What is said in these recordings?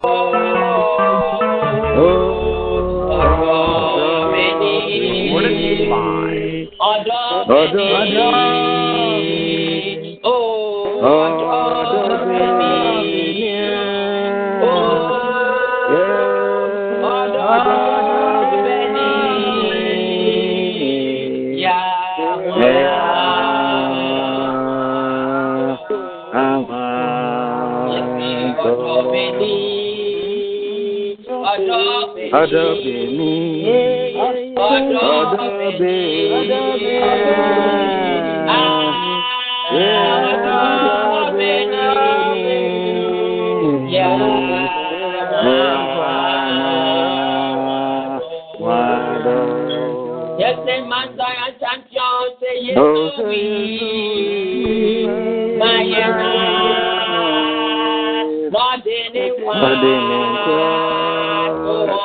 Oh, oh Ọ̀dọ̀ bèmí, ọ̀dọ̀ bèmí, ọ̀dọ̀ Yes, the Mount Zion champion say yes to me. My Lord, anyone.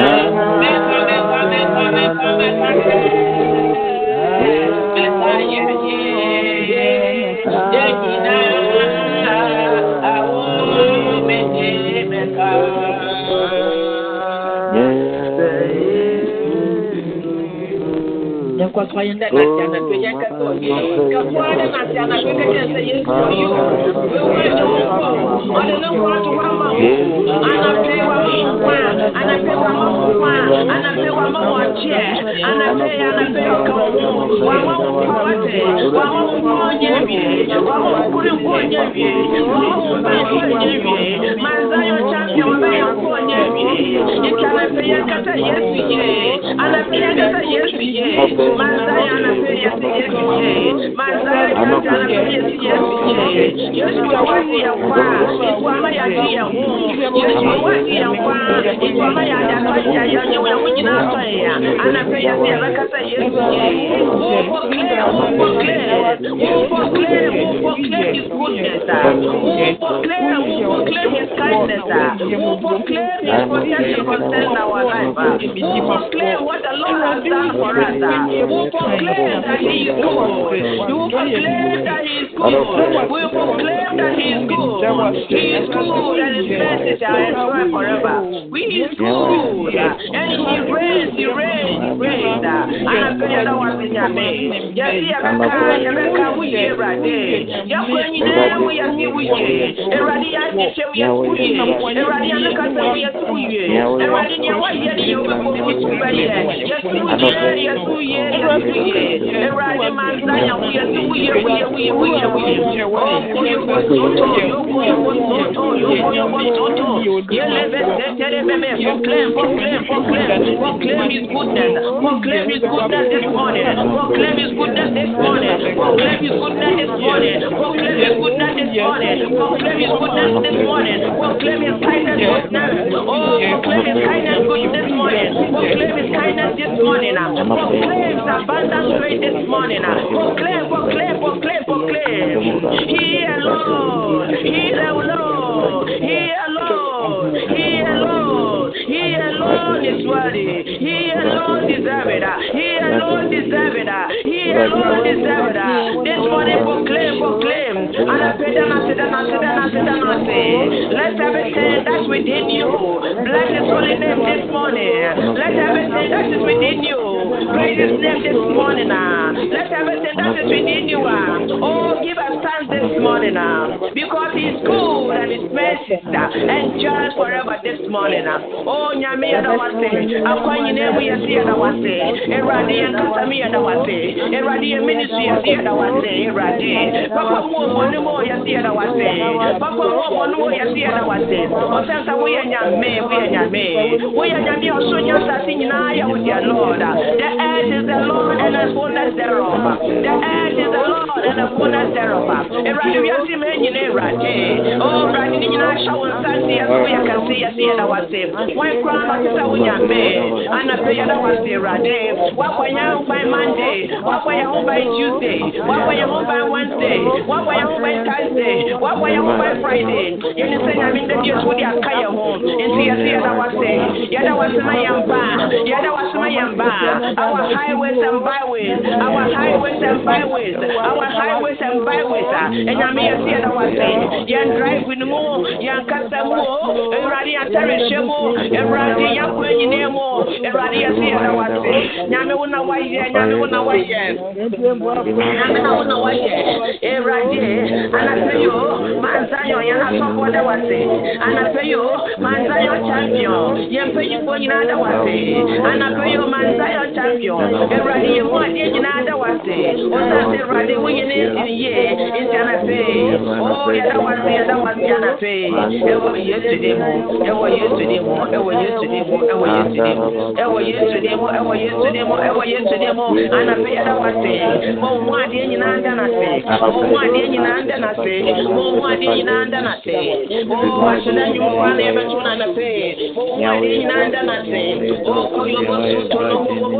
Mensaje, mensaje, mensaje. Kwa yenda na tiana tu ya ka to ye. Ka kwa na tiana tu ka je se ye ko yo. Wewe jo ko. Ale na kwa tu wa ma. Ana pe wa ma kwa. Ana pe wa ma kwa. Ana pe wa ma wa che. Ana pe ana pe ka wa ma kwa wa te. Wa ma kwa nye bi. Wa ma ku ri ko nye bi. Wa ma ba ko nye bi. Ma za yo champion wa ba yo ko nye bi. Ye kana pe ya kata yesu ye. Wo proclaim what the Lord has done for us. Uh, Wo proclaim that he is good. You will proclaim that he is good. We will proclaim that he is good. He is good and his mercy shall endure forever. We is good. And he reigns, he reigns, you. You. You. Manza ya are. Oh, kuyo kosoto, yo kuyo kosoto, proclaim, proclaim, proclaim, proclaim his goodness, proclaim his goodness this morning, proclaim his goodness this morning, proclaim his goodness this morning, proclaim his goodness this morning, proclaim his goodness this morning, proclaim his kindness goodness, oh, proclaim his kindness good this morning, proclaim his kindness this morning, proclaim his abundant grace this morning, proclaim, proclaim, proclaim, proclaim, he alone, he alone, he alone, he alone, he alone is worthy, he alone deserves it, he alone deserves it, he alone deserves it. This morning proclaim, proclaim, and I pray I say, I say, I say, I say, let everything that's within you bless his holy name this morning. Let everything that is within you praise his name this morning. Uh. Let everything that is within you, uh. oh, give us thanks this morning, uh. because he's good and his mercy uh, endures forever this morning. Uh. Oh, nyame yada wase, akwanyi nemu yasi yada wase, erade yankasami yada wase, erade ya ministry yasi yada wase, erade. Papa mo mo ni mo yasi yada wase, papa mo mo ni mo yasi yada wase. Osensa wo ya nyame, wo ya nyame, wo ya nyame oso nyasa si nyina ya wo dear Lord. The earth is the Lord and the fullness thereof. The earth is the Lord and the fullness thereof. Erade wi asi me nyina erade. Oh, erade ni nyina sha wo nsa si ya wo ya kan si yasi yada wase. Wan kura ma sisa wo nyame, ana pe yada wase erade. Wakwanya ho by Monday, wakwanya ho by Tuesday, wakwanya ho by Wednesday, wakwanya ho by Thursday, wakwanya ho by Friday. Yɛne sɛ nyame nda deɛ so de aka yɛ ho nti yɛse yɛda wase yɛda wase ma yɛn ba yɛda wase ma yɛn ba our highways and byways our highways and byways our highways and byways ɛnyame yɛse yɛda wase yɛn drive no mu yɛn kasa mu awurade yɛntarehyɛ mu awurade yɛnkɔ anyinaa mu awurade yɛse yɛda wase nyame wo na wayɛ nyame wo na wayɛ nyame na wo na wayɛ awurade anasɛ yo manzayɔ yɛn asɔfoɔ da wase anasɛ yo manzayɔ champion. Yɛn mpanyinfoɔ nyinaa da wase anasɛ yo manzayɔ champion champion mu wase wase wase mu mu mu mu mu de mu ɛwɔ yesu de mu anafɛ yɛda wase mo mu mu mu se tere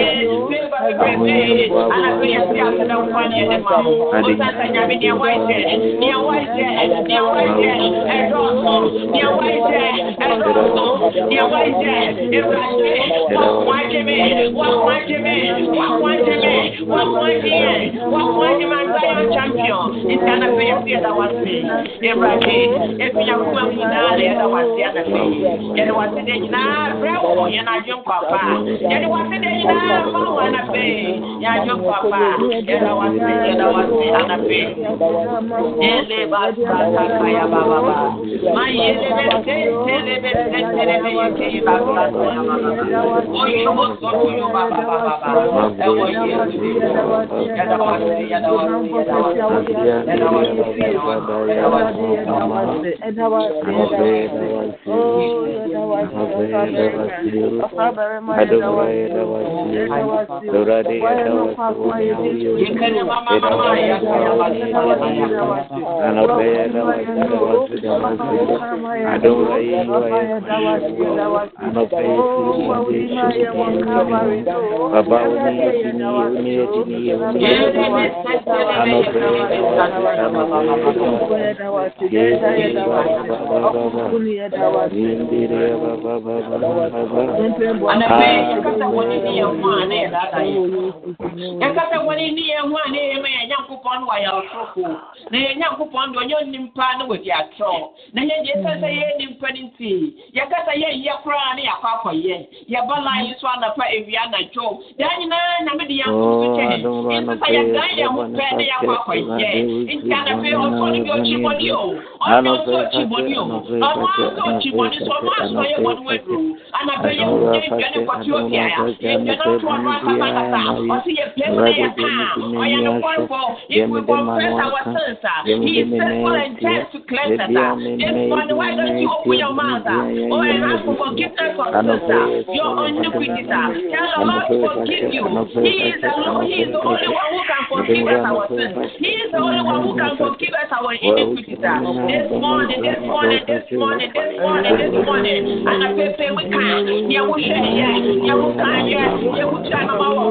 bebrebe ma nyame ɛdɔɔso wɔakoagye me. Ansayan champion nti anafɛ yɛ se yɛda wase ɛwurade ɛfinya kuma mu nyinaa na yɛda wase anafɛ yɛde wase de nyinaa brɛ wo yɛn adwe nkwapa yɛde wase de nyinaa ma wo anafɛ yɛn adwe nkwapa yɛda wase yɛda wase anafɛ ele ba sata kaya ba ba ba ma yele be se tele be se tele be yeke ye ba sata ya ba ba ba oyo bo so yo ba ba ba ba ba ɛwɔ yesu yɛda wase yɛda wase yɛda wase yɛda wase yɛda wase yɛda wase yɛda wase yekene mama mama ya kaya ba yɛkasa wɔne ni yɛ ho a ne yɛma yɛ nyankopɔn no wayɛ ɔsoroko na yɛ nyankopɔn de ɔnyɛ onnimpa ne wɔdi atorɔ na yɛgye sɛ sɛ yɛyɛ nimpa no nti yɛkasa yɛnyɛ koraa ne yɛakɔ akɔyɛ yɛba line so anapa awia anadwo daa nyinaa nyame de yɛnko so kyɛ nti sɛ yɛdan yɛ ho pɛ ne yɛakɔ akɔyɛ nti anapa ɔsɔ no bi ɔkyi bɔne o ɔno nso ɔkyi bɔne o ɔno nso ɔkyi bɔne so ɔno aso ɔyɛ bɔne waduru anapa yɛhu yɛdwane kɔte otia ya yɛdwane to ɔno akasakasa ɔse yɛpɛ mu na yɛka ɔyɛ no kɔrfo if we confess our sins he is faithful and just to cleanse us this morning why don't you open your mouth oh and ask for forgiveness for sins your iniquities tell the Lord to forgive you he is alone he is the only one who can forgive us our sins he is the only one who can forgive us our iniquities this morning this morning this morning this morning this morning and I pray we can yeah we share yeah we can yeah we try no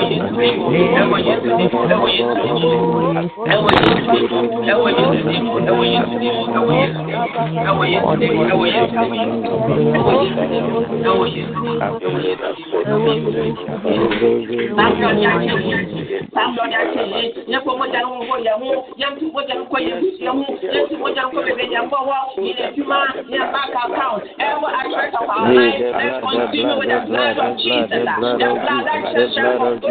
Jesus, the.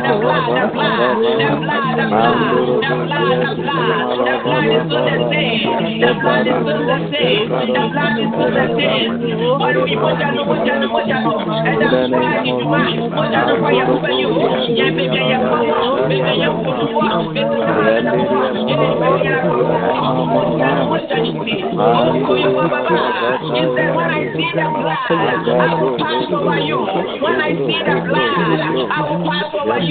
the blood, blood, blood, blood, blood, blood is blood is blood is for baby, baby, baby, baby, when I see the blood, I will pass over you. When I see the blood, I will pass over you.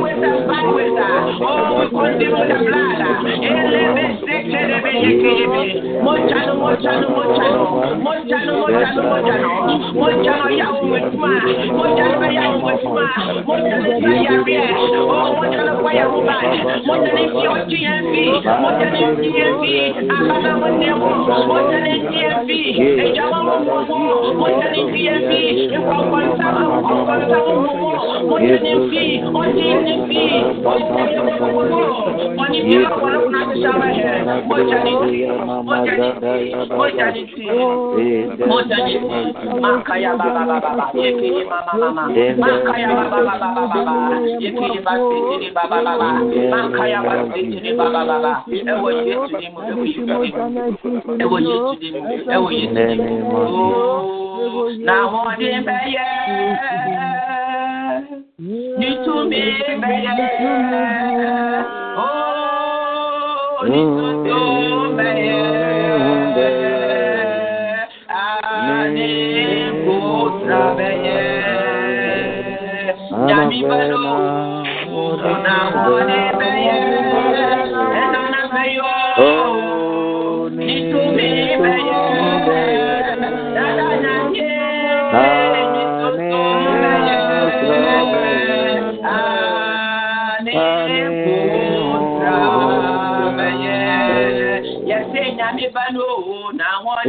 Thank you. Mochano, mochano, mochano. Mochano, mochano, mochano. Mochano. Mochano. Mochano, Oh, mochano. Mochano. Mochano, mochano, Mochano, now, what in you to me, baby. Oh, you to me. I need oh. Let's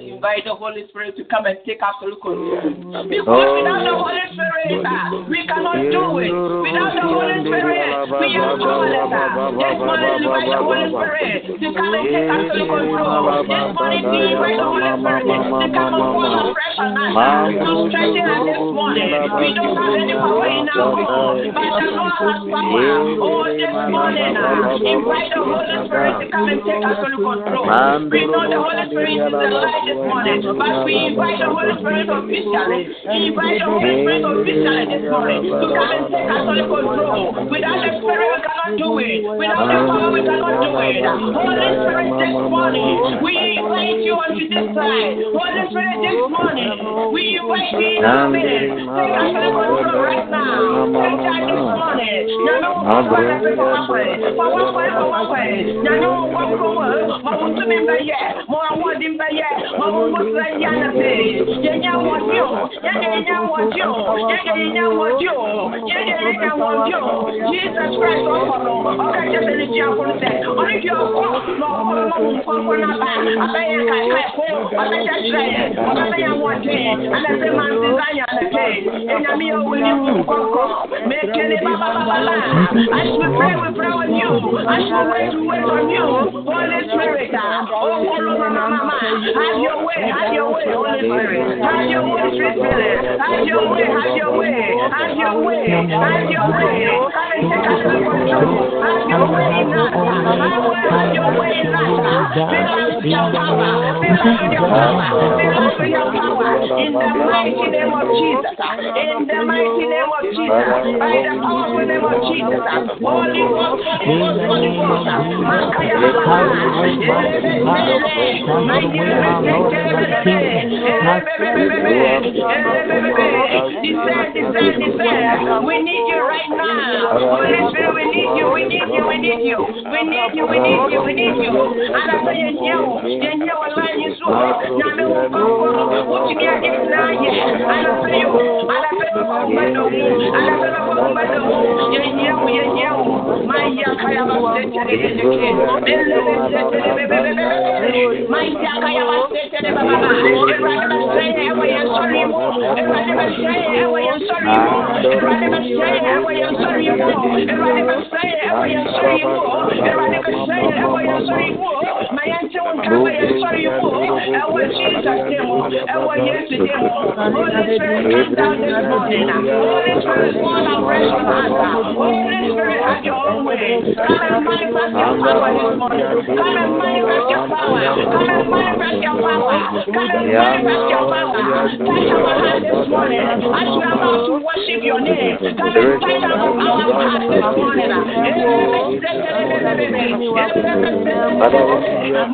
invite the Holy Spirit to come and take absolute control. Because without the Holy Spirit, uh, we cannot do it. Without the Holy Spirit, we are powerless. uh. This morning, invite the Holy Spirit to come and take absolute control. This morning, we invite the Holy Spirit to come and fall afresh on us, uh, to strengthen us this morning. We don't have any power in our own, but the Lord has power. Oh, this morning, uh, invite the Holy Spirit to come and take absolute control. We know the Holy Spirit is the light this morning, but we invite the Holy Spirit officially. Invite the Holy Spirit officially this morning to come and take control. Without the Spirit, we do it. Without the power, we cannot do it. Holy Spirit, this morning, we invite you onto this side. Holy Spirit, this morning, we invite you in our midst. Take absolute control right now. Take charge this morning. Nyame wo kɔ for every one way. For one way, for one way. Nyame wo kɔ kuro wo. Ma wo ntumi mbɛyɛ. Ma wo ahoɔden mbɛyɛ. Ma wo mbɔsra yɛ anase. Yɛnyɛ ahoɔden o. Yɛnyɛ yɛnyɛ ahoɔden o. Yɛnyɛ yɛnyɛ ahoɔden o. Yɛnyɛ yɛnyɛ ahoɔden o. Jesus Christ ɔkɔ no. Ɔka kyɛ sɛ ne tia koro sɛ. Ɔne fi ɔkɔ na ɔkɔ no ma wo nkɔnkɔ n'aba. Abɛyɛ kaekae ko. Ɔbɛkyerɛkyerɛ yɛ. Ɔbɛbɛyɛ ahoɔden. Anase ma nsesa yɛ anase. Enyame yɛ ɔwɔ ne mu nkɔnkɔ. Mekele babababa. As we pray, we pray on you. As we wait, we wait on you. Holy Spirit. Oh, Kolo mama mama. Have your way. Have your way, Holy Spirit. Have your way, sweet Spirit. Have your way. Have your way. Have your way. Have your way. Come and take us to control. In the mighty name of Jesus. In the mighty name of Jesus. By the powerful name of Jesus. Holy Ghost, Holy Ghost, Holy Ghost. We need you right now. Holy Spirit, we need you. We need you. We need you. We need you. We need you. We need you. Say, you, you know, line you so. Now, no, what you get is now, yeah. And I say, you, and I say, and I say, you know, you know, my yakaya was set to the my yakaya was set to the baba. Everybody must say, everybody is sorry. Everybody must come, I am sorry. I will Jesus name. I will yes to. Holy Spirit, come down this morning. Holy Spirit, fall and rest on us. Holy Spirit, have your own way. Come and manifest your power this morning. Come and manifest your power. Come and manifest your power. Come and manifest your power. Touch our heart this morning. As we about to worship your name. Come and find out heart this morning.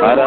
Para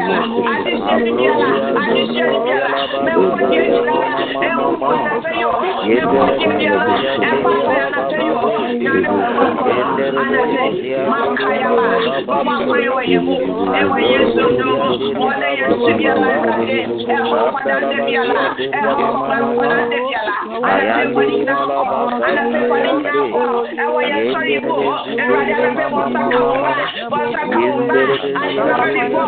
biara adesua ni biara mɛ nkɔ die nyinaa ɛwɔ nkɔ na fɛ yɛ o mɛ nkɔ die biara ɛkɔ afɛ na fɛ yɛ o nyame nkɔkɔ ala sɛ makayaba fɔwọ́ akɔ yɛ wɔ yɛ mu ɛwɔ yesu no wɔn yɛ nsu biara ɛkade ɛhɔ kɔdande biara ɛhɔ kɔdande biara ala sɛ nyinaa kɔ ala sɛ nyinaa kɔ ɛwɔ yɛ sɔre mu ɛwurade ala sɛ wɔn nsa wɔn ba wɔn wɔn little ba asɛnɛma ne bɔ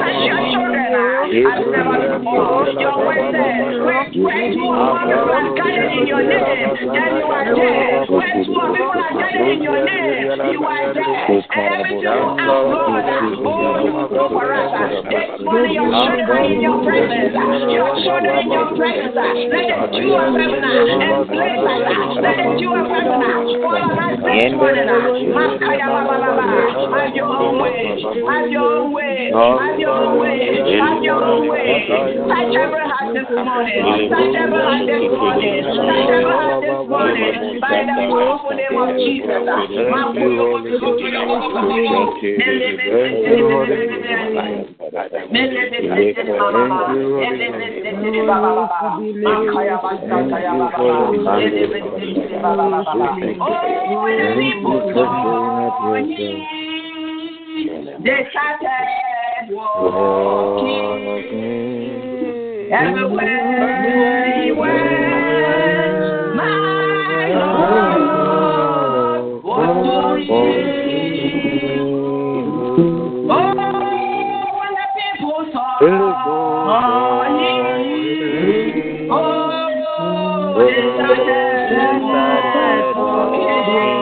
touch your children a asɛnɛma ne bɔ your word says where where two or more people are gathered in your name then you are there where two or people are gathered in your name you are there and everything will ask God oh you will go for us this morning your children in your presence. Your children in your presence. Let the Jew of heaven embrace us. Let the Jew of heaven follow us this morning ah, Makaya Baba Baba have your own way have your own way. Have your own way. Have your own way. Touch every heart this morning. Touch every heart this morning. Touch every heart this morning. By the powerful name of Jesus They started walking everywhere he went. My Lord was doing. Oh, when the people saw him, oh, they started walking.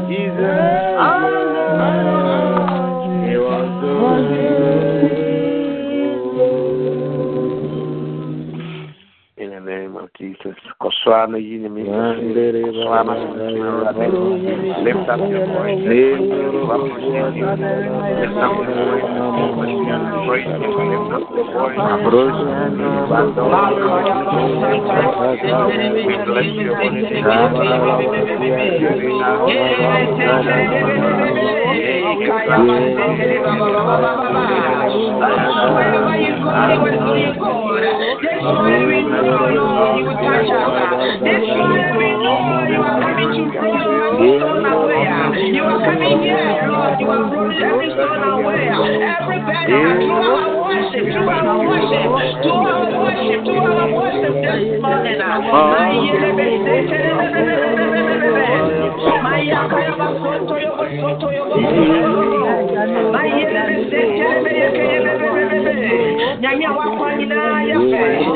Jesus. In the name of Jesus. Koswana yini mi. Koswana yini. Lift up your voice. Lift up your voice. Lift up your voice. Praise Him. Lift up your voice. We bless you. holy You are coming here, Lord. You are every stone away. Every to our worship, to our worship, to our worship, to our worship this morning. fɛ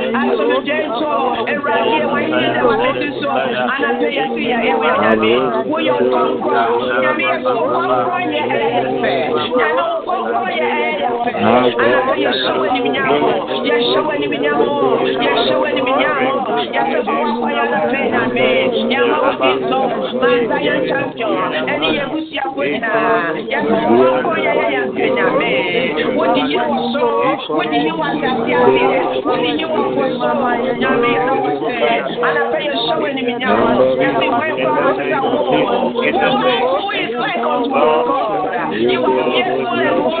wotofoɔ woyɛ dagya asomdwe nso awurade yɛde w'asɛte so anapɛ yɛse yɛ ɛwɔ nyame woyɛ nkɔnkɔ nyame yɛ so nkɔnkɔ yɛ ɛyɛ fɛ nyame nkɔnkɔ yɛ ɛyɛ fɛ anapɛ yɛhyɛ w'animnyam yɛhyɛ w'animnyam yɛhyɛ w'animnyam yɛsɛ bɔ wakɔ yɛ anapɛ nyame yɛma wo di so mansa yɛ champion who is you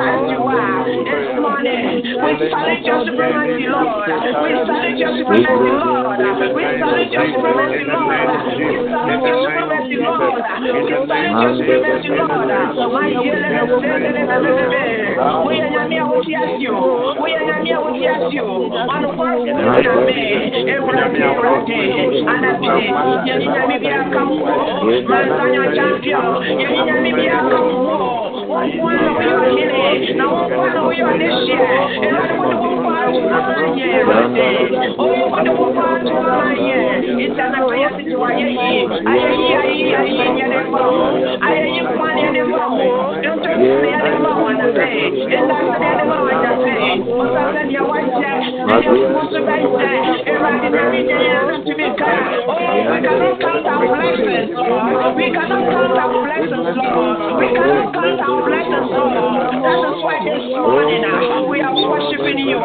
morning we salute your supremacy Lord. We salute your supremacy Lord. We salute your supremacy Lord We salute your supremacy Lord. We salute your supremacy Lord. My yele We are nyamia utiasio We are nyamia utiasio One of us oh we cannot count our blessings Lord. we cannot count our blessings Lord we cannot count our blessings, Lord. That is why this morning are you. My Yakaya, Baba, Australia, Asasia, Pneumonia, Naya, Erati, you, we are you, I am very much of a Friday. One manager, what you do now, one manager, I thought you were oh, I am after now, one manager,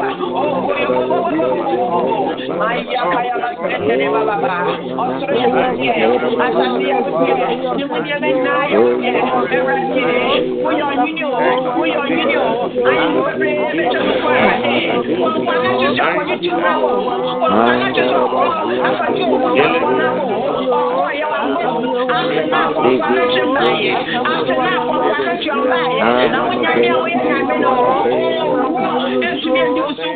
after now, one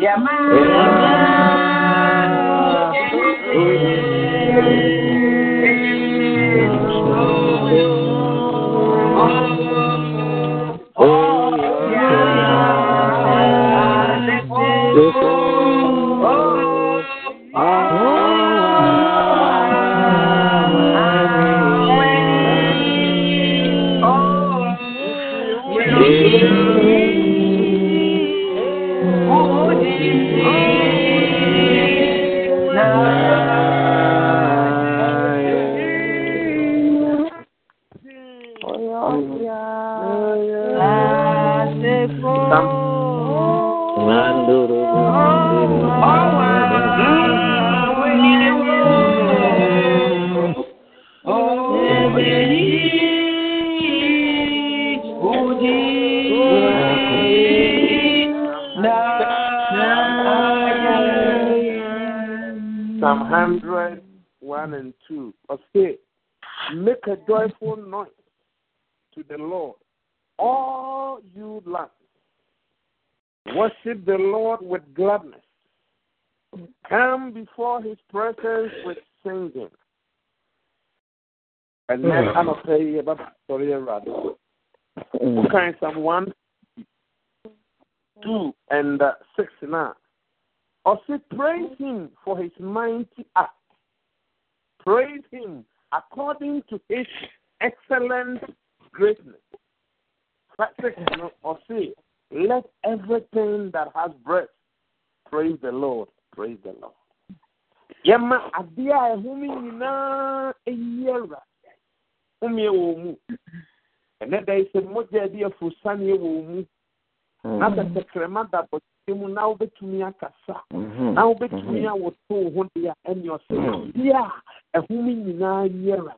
Yeah, man. Yeah, man. His presence with singing. And then I'm going to pay you about the story rather. Okay, Psalm 1, 2, and uh, 6 now. Also, praise him for his mighty act. Praise him according to his excellent greatness. Or say, let everything that has breath praise the Lord. Praise the Lord. Yɛma adeɛ a ɛho mi nyinaa eyi awura. Humi wɔ mu. Ɛnɛ yi sɛ mogya adi afurusaneɛ wɔ mu. Na mm-hmm. tɛtɛkrɛma da bɔtɛ mu na wobɛtumi akasa. Mm-hmm. Na wobɛtumi mm-hmm. awoto wo ho deɛ ɛne ɔsɛ mm. adeɛ a ɛho mi nyinaa yi awura.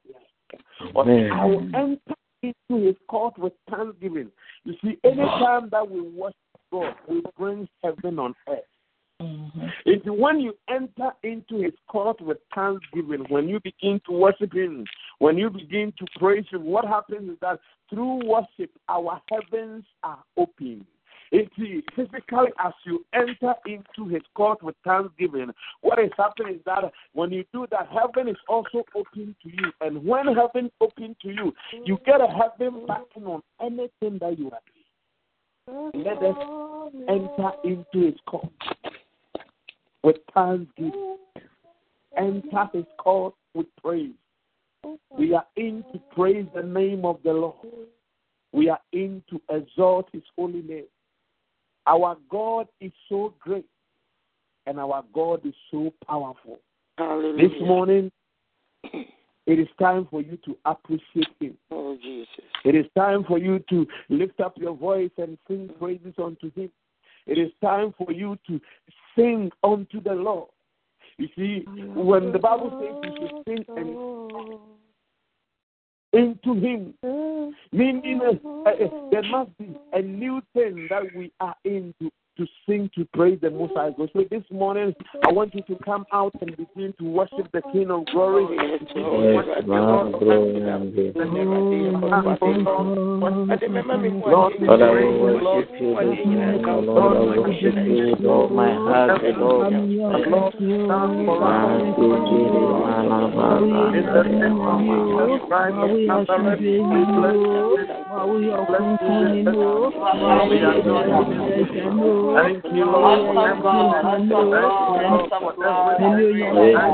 Ɔsɛ I will enter into his court with thanksgiving. You see, anytime that we worship God, we bring heaven on earth. Mm-hmm. It's when you enter into his court with thanksgiving, when you begin to worship him, when you begin to praise him, what happens is that through worship, our heavens are open. It is physically as you enter into his court with thanksgiving, what is happening is that when you do that, heaven is also open to you. And when heaven open to you, you get a heaven backing on anything that you are doing. Let us enter into his court with thanksgiving. Enter his court with praise. We are in to praise the name of the Lord. We are in to exalt his holy name. Our God is so great and our God is so powerful. Hallelujah. This morning, it is time for you to appreciate Him. Oh, Jesus. It is time for you to lift up your voice and sing praises unto Him. It is time for you to sing unto the Lord. You see, when the Bible says you should sing and into Him. Meaning, uh, uh, there must be a new thing that we are into to sing to praise the Most High God. So this morning, I want you to come out and begin to worship the King of Glory. Lord, Lord. Thank you, Lord. Glory, we give you all the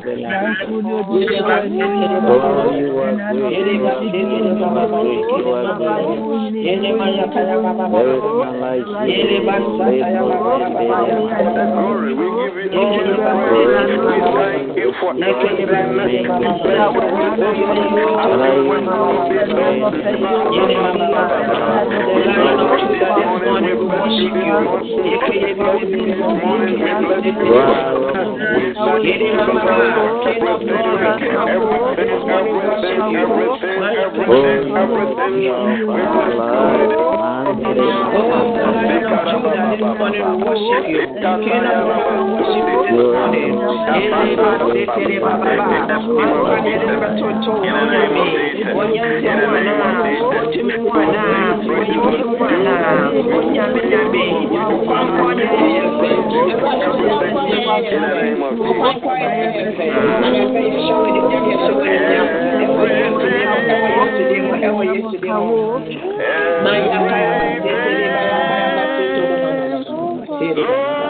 praise. We thank you for everything. worship you. King of glory, worship you this morning. Otumi mwana, onye mwana, onye amenyabe, ọkọ ni ẹyẹ fẹ, ẹkọ ni ọsẹ ẹsẹ ẹyẹ fẹ, ọkọ ẹyẹ fẹ, ẹyẹ fẹ yẹ sọ wẹdi jẹ yẹ sọ wẹdi jẹ, ẹwọ yẹ sọ dẹ ẹwọ yẹ sọ dẹ ẹwọ bá yà ká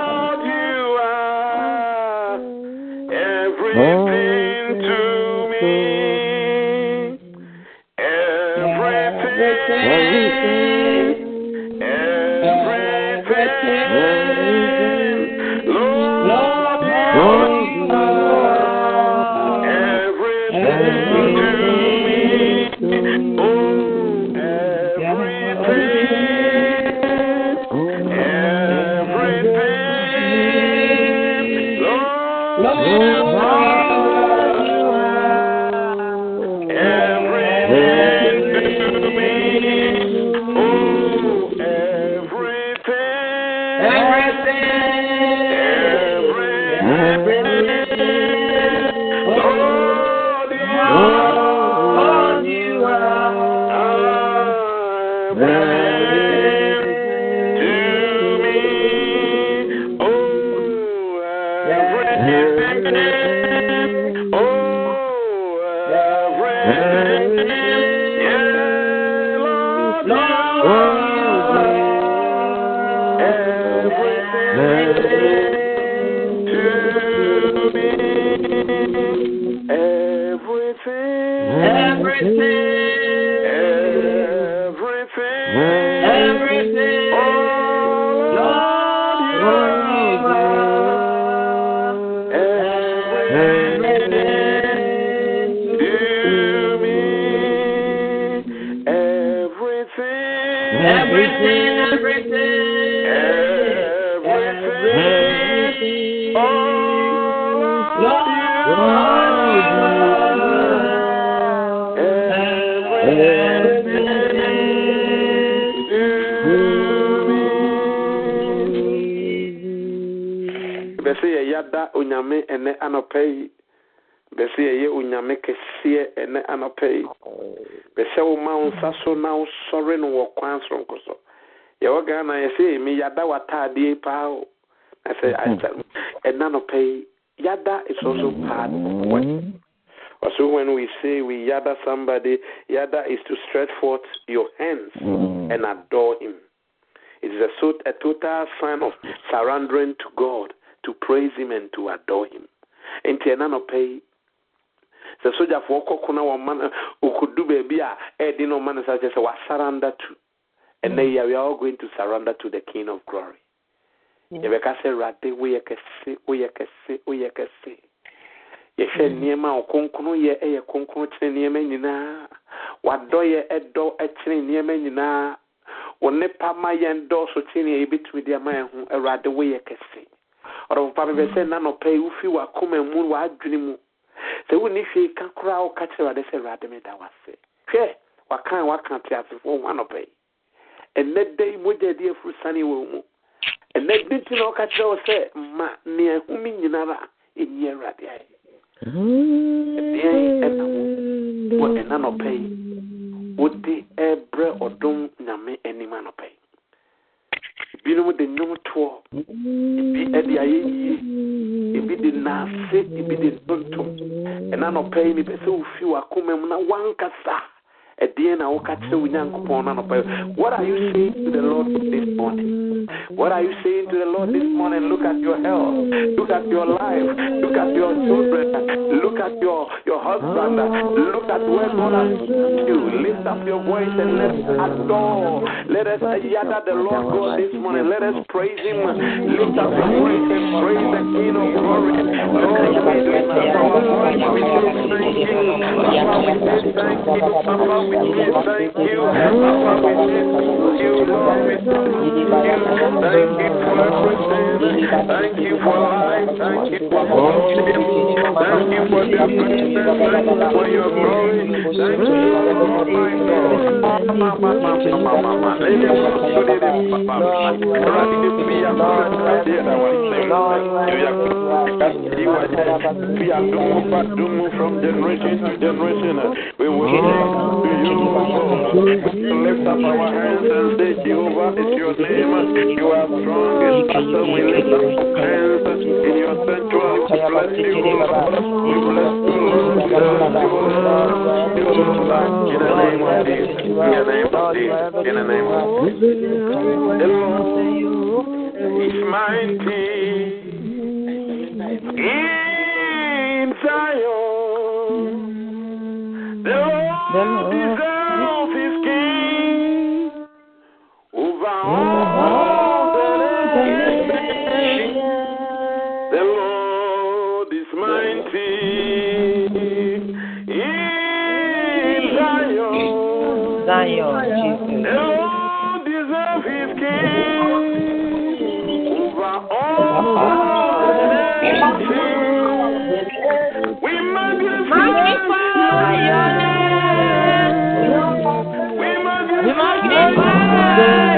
Bible says, just to. And then mm. we are all going to surrender to the King of Glory. yɛbɛka sɛ awurade woyɛ ma yɛn dɔɔso yɛbɛtumi de ama ho. Awurade woyɛ kɛse sɛ wofi wakoma mu waadwene mu. Sɛ wonni hwee ka koraa woka kyerɛ awurade sɛ awurade meda hwɛ wakan wakan te asefoɔ ho anɔpɛ ɛnɛ da yi mogya di afuru sane wɔ mu. Ɛnɛ de nti na ɔka kyerɛ wo sɛ ma nea ɛhome nyinara ɛni awurade ayɛ ɛdeɛn ɛna wo wɔ ɛna nɔpɛ yi wode ɛbrɛ ɔdom nyame anim anɔpɛ yi ebinom de nnwomtoɔ ebi ɛde ayɛ yie ebi de naase ebi de ntontom. Ɛna nɔpɛ yi ne pɛ sɛ wofi w'akoma mu na wankasa. What are you saying to the Lord this morning? What are you saying to the Lord this morning? Look at your health. Look at your life. Look at your children. Look at your, your husband. Look at where God has you. Lift up your voice and let's adore. Let us yada the Lord God this morning. Let us praise Him. Lift up your voice and praise the King of glory. Lord, we. We. Thank you we thank you. You, thank you. Thank you. Thank you. Thank you. Thank you. Thank you. Thank you, you are. You from generation to generation. We will lift up our hands and say, Jehovah is your name. You are strong and after we lift up our hands in your sanctuary. Bless you, Lord. We bless you, Lord. We bless you, Lord. In the name of Jesus. In the name of Jesus. In the name of Jesus. The Lord is mighty. Yeah. the Lord his over all. The Lord is mighty in Zion. Zion, The Lord deserves his gain over all. We magnify Zion. Father.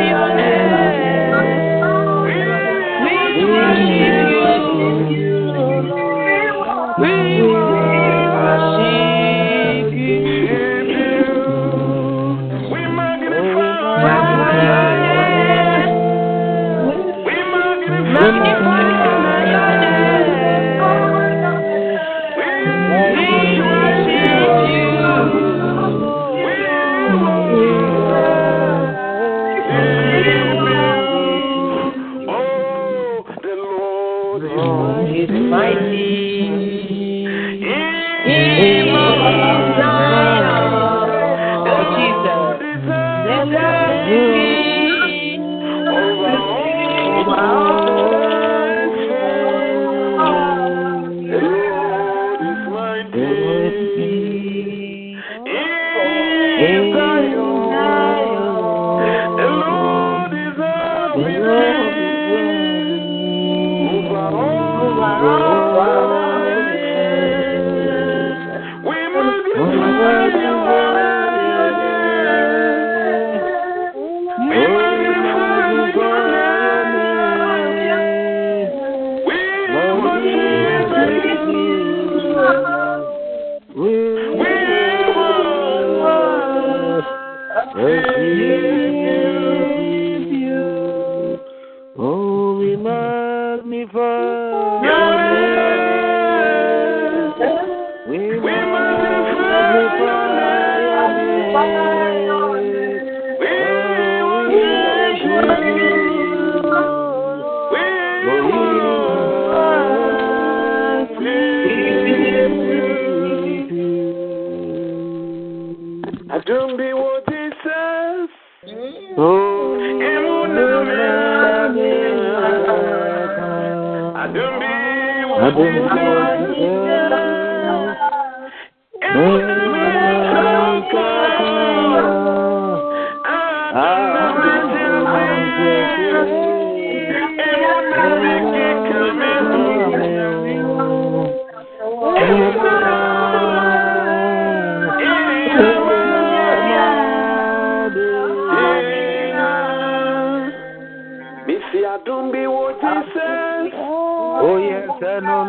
Missy, I don't be what it says. Oh, yes, I know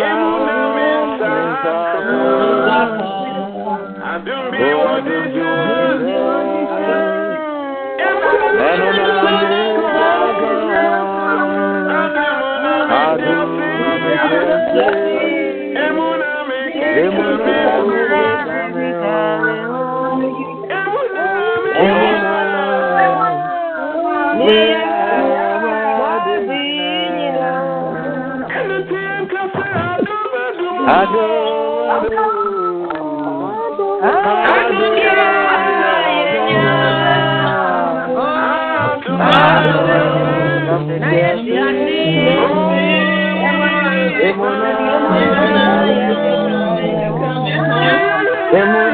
I don't be what it bɛsɛ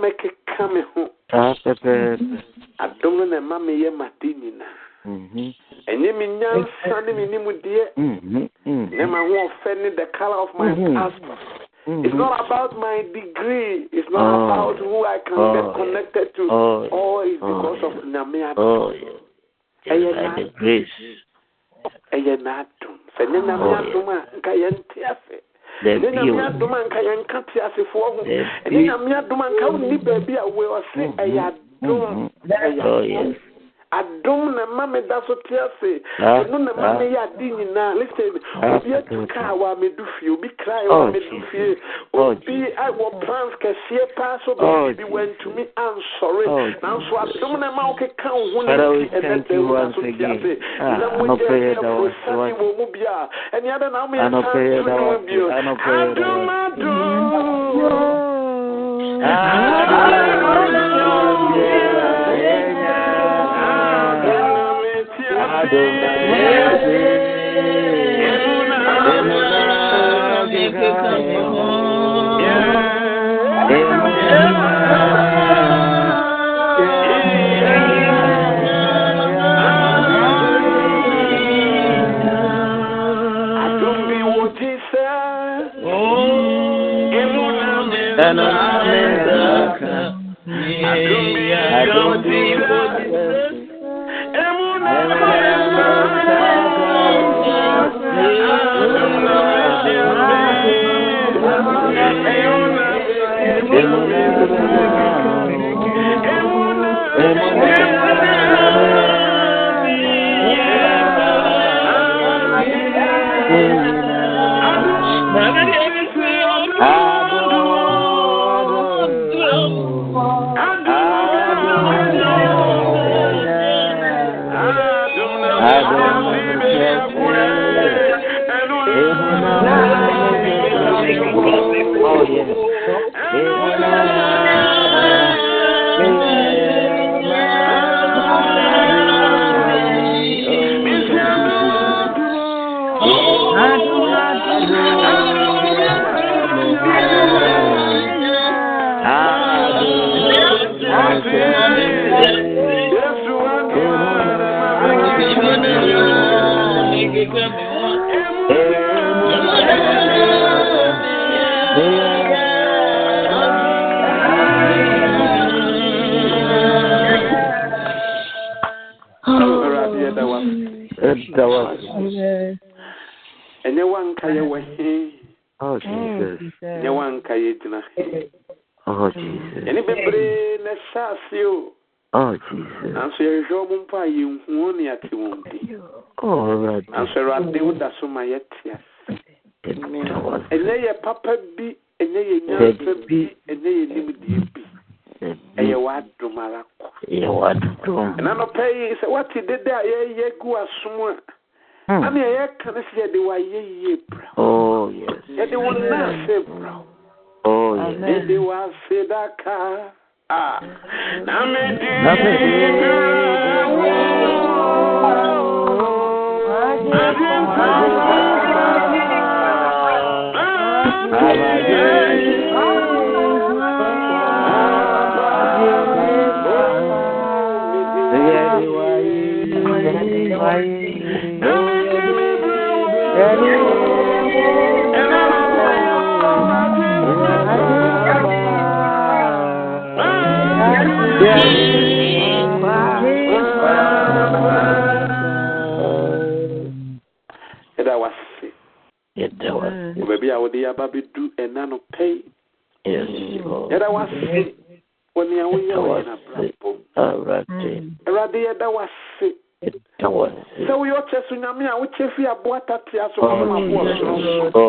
adom no na ɛma mɛkeka me ho Ah, adom no na ɛma meyɛ made nyinaa Mhm. ɛnyɛ me nyansa ne me nimdeɛ Mhm. ne ma hoɔfɛ ne the color of my passport It's not about my degree. It's not Oh. about who I can Oh. get connected to. Oh. All is Oh. because of. Oh. Ɛyɛ Yes, by the n'adom. grace. Ɛyɛ n'adom. Sɛ ne Nyame Oh, adom a nka yɛnte ase. The ɛne nyame beauty. adom a nka yɛnka te asefoɔ ho The ɛne beauty. nyame adom a nka wonni baabi a wɔ ɔse ɛyɛ adom Mhm. ɛyɛ Oh, adom yes. Adom na ma me da so te ase. Ah, ɛno na ma ah. me yɛ ade nyinaa listen Ah, obi atu kaa wɔ amedu fie obi krae Oh, wɔ amedu fie. Oh, obi wɔ plans kɛseɛ paa so Oh, baabi wantumi ansɔre Oh, nanso adom na ma wokeka wo ho no nti ɛnɛ da you wo da once so te ase. Ah, na I mogya know prayer bi that was afurosane what- wɔ mu bi a ɛne ada na I know womeɛka prayer nto ne mu bio I know prayer that adom was- adom yɛda fi aboa tatea so kɔm aboɔ soro so.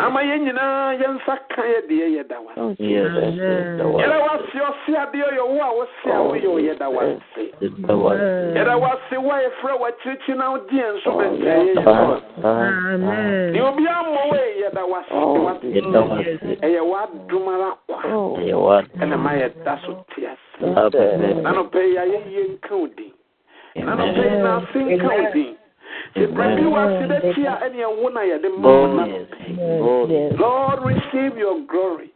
Ama yɛn nyinaa yɛnsa ka yɛ deɛ yɛda wase yɛda wase ɔse adeɛ yɛ wo a wose a woyɛ o yɛda wase yɛda wase wo a yɛfrɛ w'akyirikyi na wogye yɛn so bɛsɛe yɛ ne obi ammɔ wo ɛ yɛda wase ɛyɛ w'adom ara kwa ɛna ma yɛda so te ase na nopɛ yi ayɛ yie nka wo din na nopɛ yi naase nka wo din sɛ berɛ bi wase d'akyi a ɛne ɛwo na yɛde ma wo na nopɛ lord receive your glory.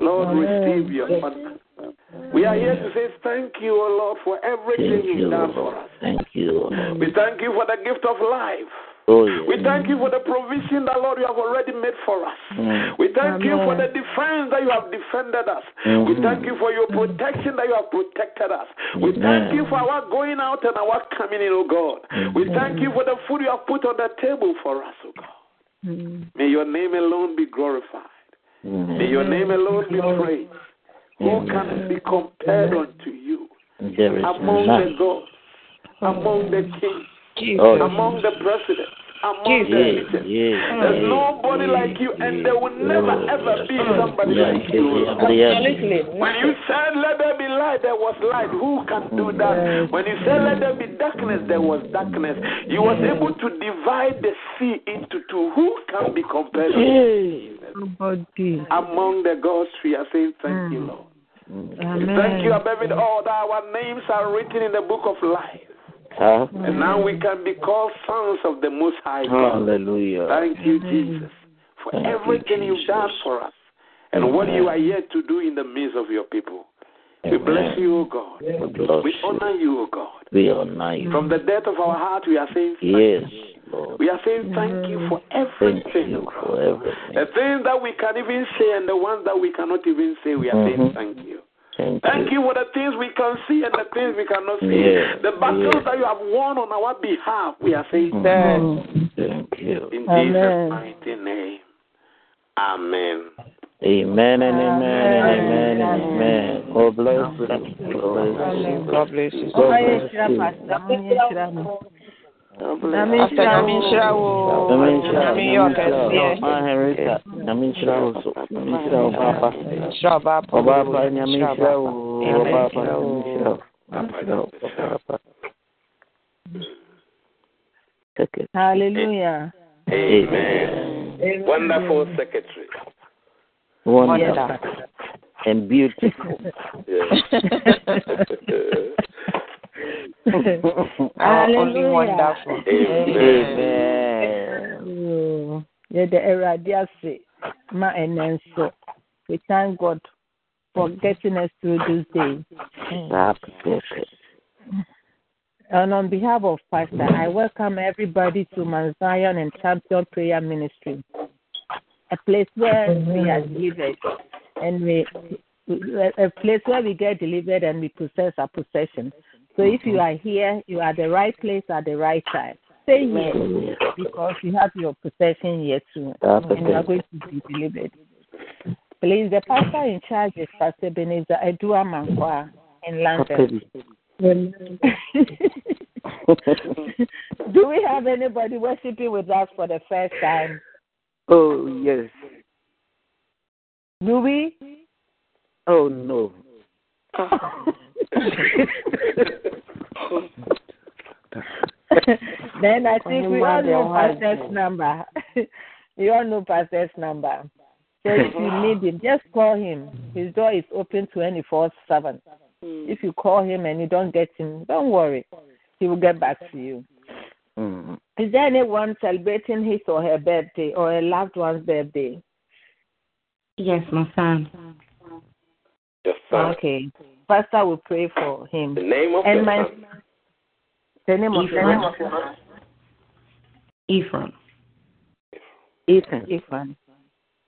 Lord receive your honor. We are here to say thank you, O Lord, for everything you've done for us. Thank you. We thank you for the gift of life. Oh, yes. We thank you for the provision that, Lord, you have already made for us. Mm. We thank you for the defense that you have defended us. We thank you for your protection that you have protected us. We thank you for our going out and our coming in, O God. We thank you for the food you have put on the table for us, O God. Mm-hmm. May your name alone be glorified. May your name alone be praised. Who can be compared unto you among the gods, among the kings, Oh, among the presidents, among the yes, leaders? yes. There's nobody like you, and there will never ever be somebody like you. When you said, Let there be light, there was light. Who can do that? When you said, Let there be darkness, there was darkness. You was able to divide the sea into two. Who can be compared? to you? Among the gods, we are saying, Thank you, Lord. We Thank you above it all that our names are written in the book of life. Huh? And now we can be called sons of the Most High God. Hallelujah. Thank you, Jesus, for Thank you, everything you've done for us and what you are yet to do in the midst of your people. We bless you, O God. We honor you, O God. We honor you. From the depth of our heart, we are saying thank Yes, you. Lord. We are saying thank you for Thank everything. you O for everything. The things that we can even say and the ones that we cannot even say, we are saying Mhm. thank you. Thank Thank you. you for the things we can see and the things we cannot see. Yes, The battles yes. that you have won on our behalf, we are saying Mhm. thank Thank you. you. In Amen. Jesus' mighty name. Amen. Amen and amen and amen and Amen. amen. God bless you. God bless you. God bless you. God Ɔyɛ bless nhyira you. Pastor mo nyɛ nhyira mo. God Na bless me you. Pastor Nyame nhyira wo. Nyame nhyira wo, Nyame yɛ Nyame nhyira wo. ɔkɛseɛ. Ma Henrietta, Nyame nhyira wo so. Nyame nhyira wo papa. Nhyira ɔbaa pa. Ɔbaa pa, Nyame Nhyira nhyira wo. Nyame Ɔbaa pa, nhyira wo. Nyame nhyira wo. Nyame nhyira wo. Ɔbaa pa. Second. hallelujah. Amen. Wonderful secretary. Wonderful and beautiful. Yes. Ah, only wonderful. Amen. Amen. Yɛde awurade ase ma ɛnɛ nso we thank god for getting us through this day Absolutely. and on behalf of pastor i welcome everybody to mount zion and champion prayer ministry a place where we are delivered and we a place where we get delivered and we possess our possession so if you are here you are the right place at the right time stay yes because you have your possession here too, and you are going to be delivered. Please, the pastor in charge is Pastor Beneza Edua Mankwa in London. Do we have anybody worshiping with us for the first time? Oh, yes. Do we? Oh, no. then I think we all know Only Pastor's number. we all know Pastor's number. So if you need him, just call him. His door is open 24 7. If you call him and you don't get him, don't worry. He will get back to you. Mm. Is there anyone celebrating his or her birthday or a loved one's birthday? Yes, my son. Your son. Okay. Pastor will pray for him. The name of And your my son. the name of Ephraim. Ephraim. Ethan. Ethan.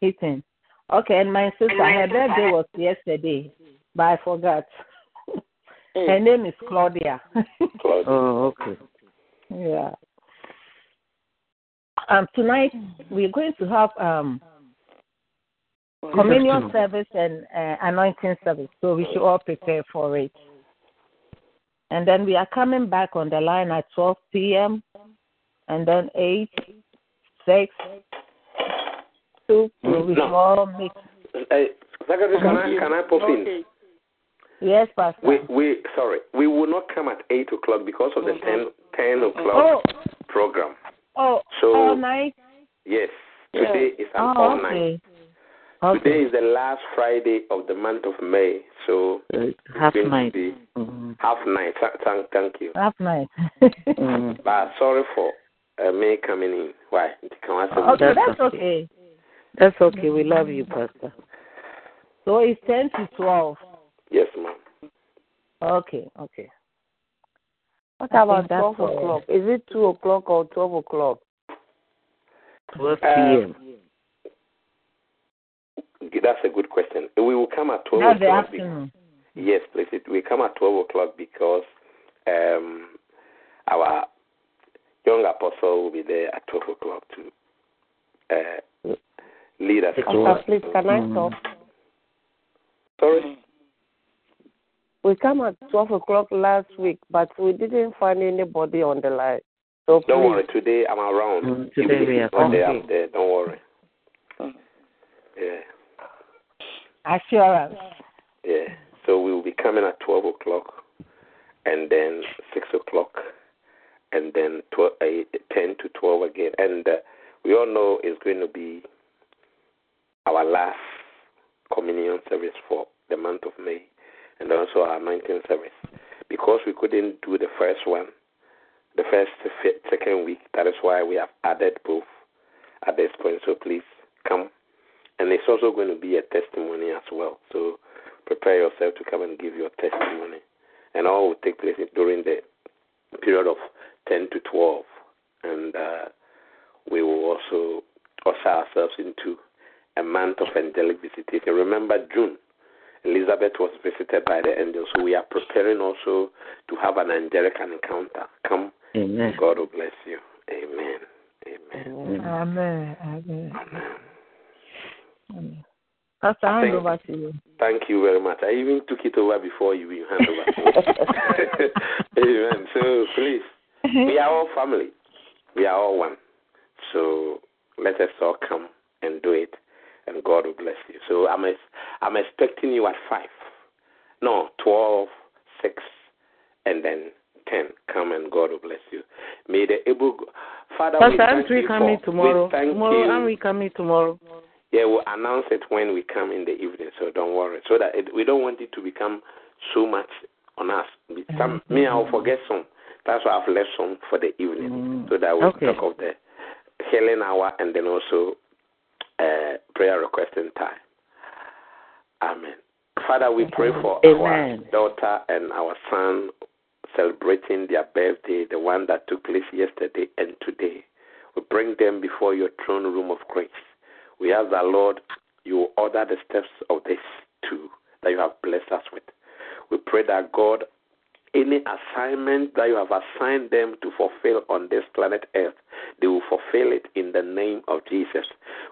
Ethan. Okay, and my sister, her birthday was yesterday, but I forgot. Her name is Claudia. Claudia. Oh, okay. yeah. Um, tonight we're going to have um communion service and uh, anointing service, so we should all prepare for it. And then we are coming back on the line at 12 p.m. and then 8, 6, 2, so we No. all make. Hey, Secretary, can I, can I pop in? Yes, Pastor. We, we, sorry, we will not come at 8 o'clock because of the 10, 10 oh, o'clock program. oh, So- all night. Yes, today is an Oh, all night. Okay. Today is the last Friday of the month of May, so Uh, it's half going night. to be Mm. half night. Thank, thank you. Half night. Mm. But sorry for uh, me coming in. Why? Can okay, That's that's okay. okay. That's okay. We love you, Pastor. So it's 10 to 12. Yes, ma'am. Okay, okay. What about that's 12 o'clock? Is it 2 o'clock or 12 o'clock? 12 Uh, p.m. That's a good question. We will come at 12 That's o'clock. be- afternoon. Yes, please. It, we come at 12 o'clock because um, our young apostle will be there at 12 o'clock to uh, lead us. Pastor, please, can I Mm. talk? Sorry? We come at 12 o'clock last week, but we didn't find anybody on the line. So Don't please, worry. Today I'm around. Mm, today we are not there, okay. I'm there. Don't worry. Yeah. Assurance. Yeah. So we will be coming at 12 o'clock, and then 6 o'clock, and then 12, uh, 10 to 12 again. And uh, we all know it's going to be our last communion service for the month of May, and also our anointing service. Because we couldn't do the first one, the first, fi- second week, that is why we have added both at this point. So please come. And it's also going to be a testimony as well. So prepare yourself to come and give your testimony. And all will take place during the period of 10 to 12. And uh, we will also usher ourselves into a month of angelic visitation. Remember, June, Elizabeth was visited by the angels. So we are preparing also to have an angelic encounter. Come, Amen. God will bless you. Amen. Amen. Amen. Amen. Amen. Pastor, hand Thank- over to you. Thank you very much. I even took it over before you even hand over. Amen. So please, we are all family. We are all one. So let us all come and do it, and God will bless you. So I'm I'm expecting you at five, no twelve, six, and then ten. Come and God will bless you. May the able Father, we thank you coming for, tomorrow? We thank Tomorrow, you. we coming tomorrow? Yeah, we'll announce it when we come in the evening, so don't worry. So that it, we don't want it to become so much on us. Some, me, I'll forget some. That's why I've left some for the evening, Mm. so that we Okay. talk of the healing hour and then also uh, prayer requesting time. Amen. Father, we pray for Amen. our daughter and our son celebrating their birthday, the one that took place yesterday and today. We bring them before your throne room of grace. We ask that, Lord, you order the steps of this too that you have blessed us with. We pray that, God, any assignment that you have assigned them to fulfill on this planet Earth, they will fulfill it in the name of Jesus.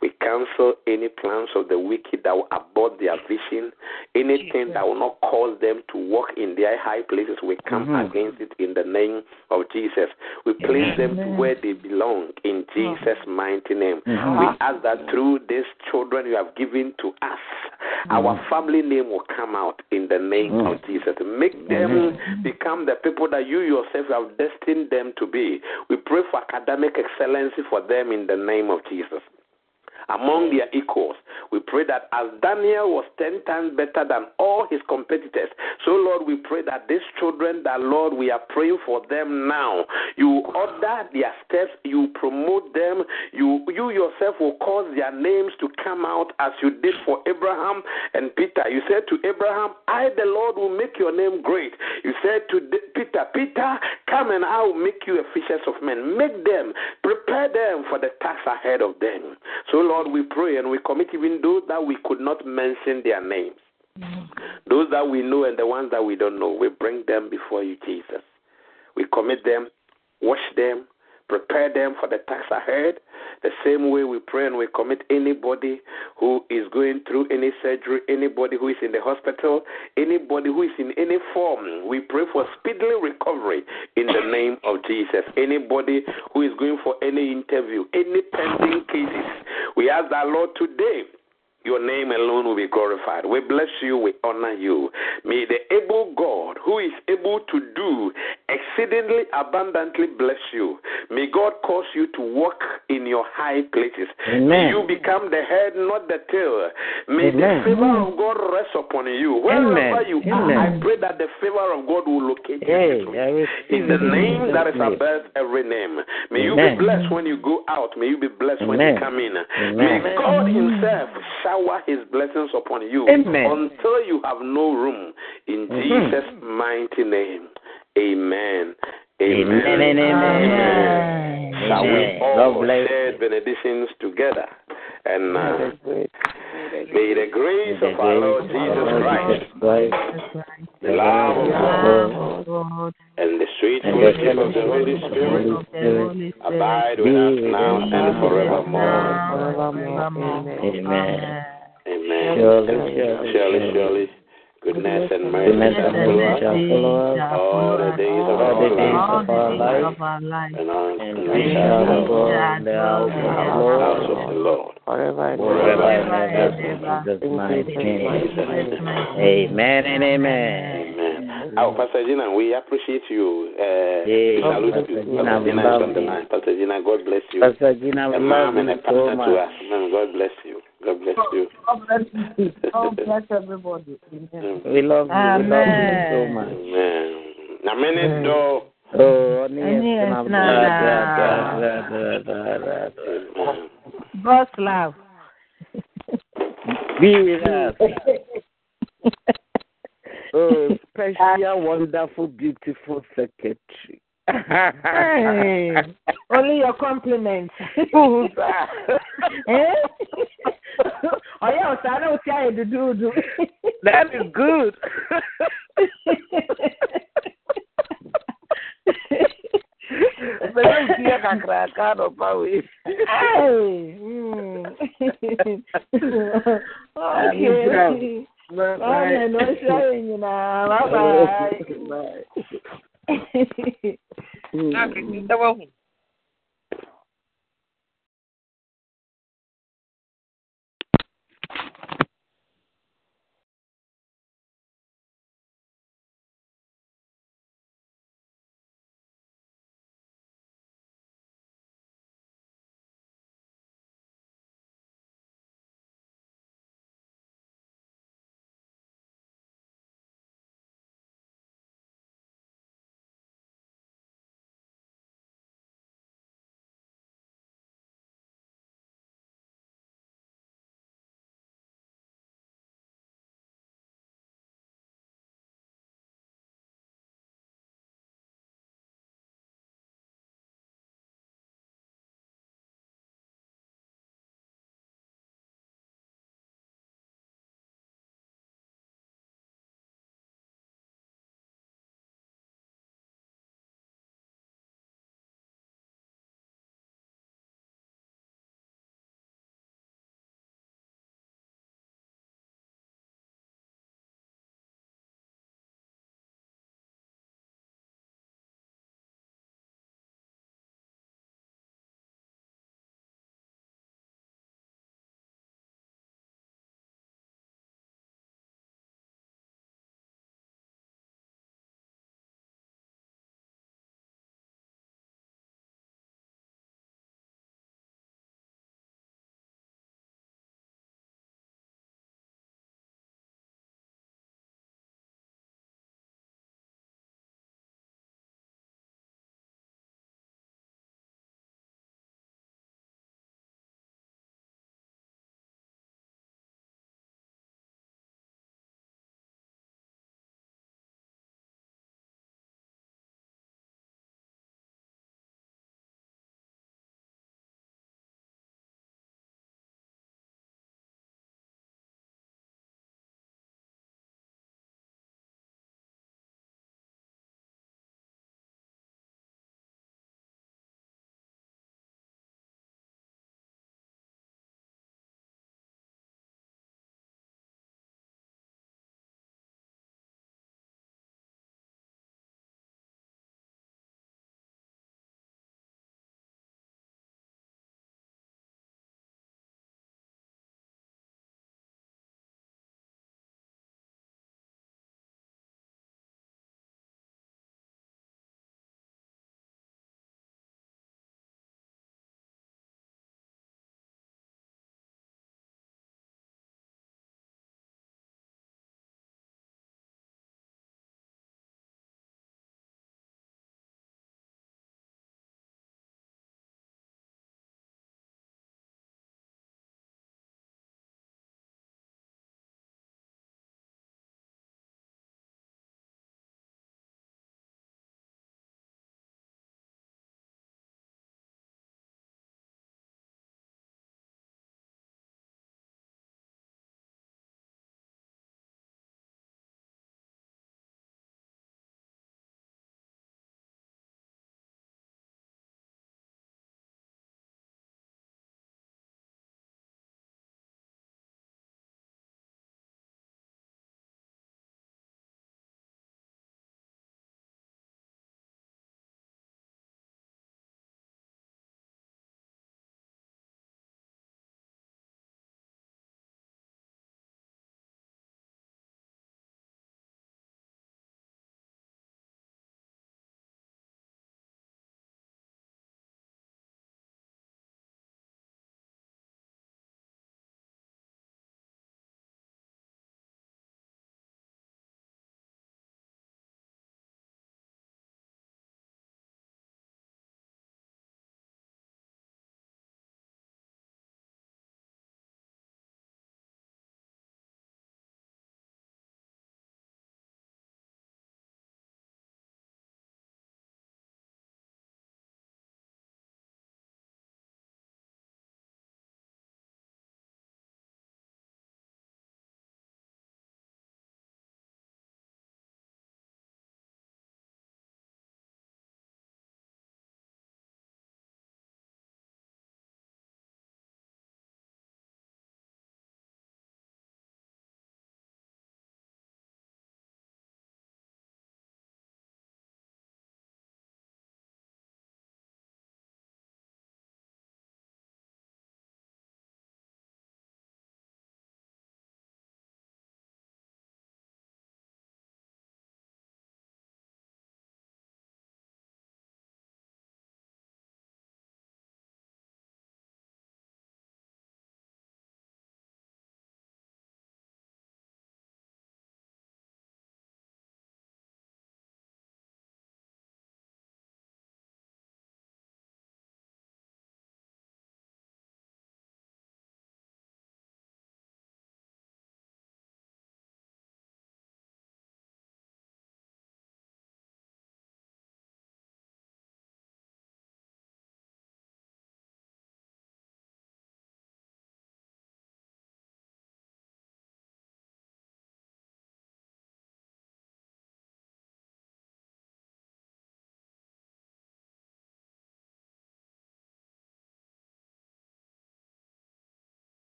We cancel any plans of the wicked that will abort their vision, anything that will not cause them to walk in their high places. We come Mhm. against it in the name of Jesus. We place them to where they belong in Jesus' mighty name. Mhm. We ask that through these children you have given to us, our family name will come out in the name Mhm. of Jesus. Make them become the people that you yourself have destined them to be. We pray for academic excellency for them in the name of Jesus among their equals. We pray that as Daniel was 10 times better than all his competitors, so Lord, we pray that these children, that Lord, we are praying for them now. You order their steps, you promote them, you, you yourself will cause their names to come out as you did for Abraham and Peter. You said to Abraham, I, the Lord, will make your name great. You said to Peter, Peter, come and I will make you a fishers of men. Make them, prepare them for the task ahead of them. So, Lord, we pray and we commit even those that we could not mention their names. Those that we know and the ones that we don't know, we bring them before you, Jesus. We commit them, wash them, prepare them for the task ahead. The same way we pray and we commit anybody who is going through any surgery, anybody who is in the hospital, anybody who is in any form. We pray for speedily recovery in the name of Jesus. Anybody who is going for any interview, any pending cases, we ask that Lord today your name alone will be glorified. We bless you, we honor you. May the able God, who is able to do exceedingly abundantly, bless you. May God cause you to walk in your high places. Amen. May you become the head, not the tail. May Amen. the favor of God rest upon you. Wherever Amen. you Amen. are, I pray that the favor of God will locate Hey, you. In the name that is above every name. May you be blessed when you go out. May you be blessed when you come in. Amen. May God Himself shower His blessings upon you Amen. until you have no room. In Mhm. Jesus' mighty name. Amen. Amen and amen. Shall we Amen. all God bless share you. benedictions together? And uh, That's great. May the grace of our Lord Jesus Christ, the love of God, and the sweet fellowship of the Holy fellowship of the Spirit abide with us now and forevermore. Amen. Amen. Surely, surely, goodness and mercy Goodness shall follow us shall follow us all the days of all our the days of our life, of our life. and, on, and and we we shall shall dwell dwell in the house in of the the Lord of the Lord Forever and ever. and ever. In Jesus' mighty name. Amen and amen. Amen. Oh, Pastor Gina, we appreciate you. Uh, Hey, we salute Pastor you. Pastor we Gina love is on the line. Pastor Gina, God bless you. Pastor Gina, we a love mom and you a pastor so to much. us. Man, God bless you. God bless you. God bless everybody. We love you. We love you so Amen. much. Amen. Oh, na mene do. Oh. Amen. God's love. Be with us. oh, special, wonderful, beautiful secretary. Hey, only your compliments. Eh? oh yeah, so I know what you do do. that is good. Melodia kakraka no pawe. Hey. okay. Bye no, showing you now. Bye bye. bye okay, so roll him.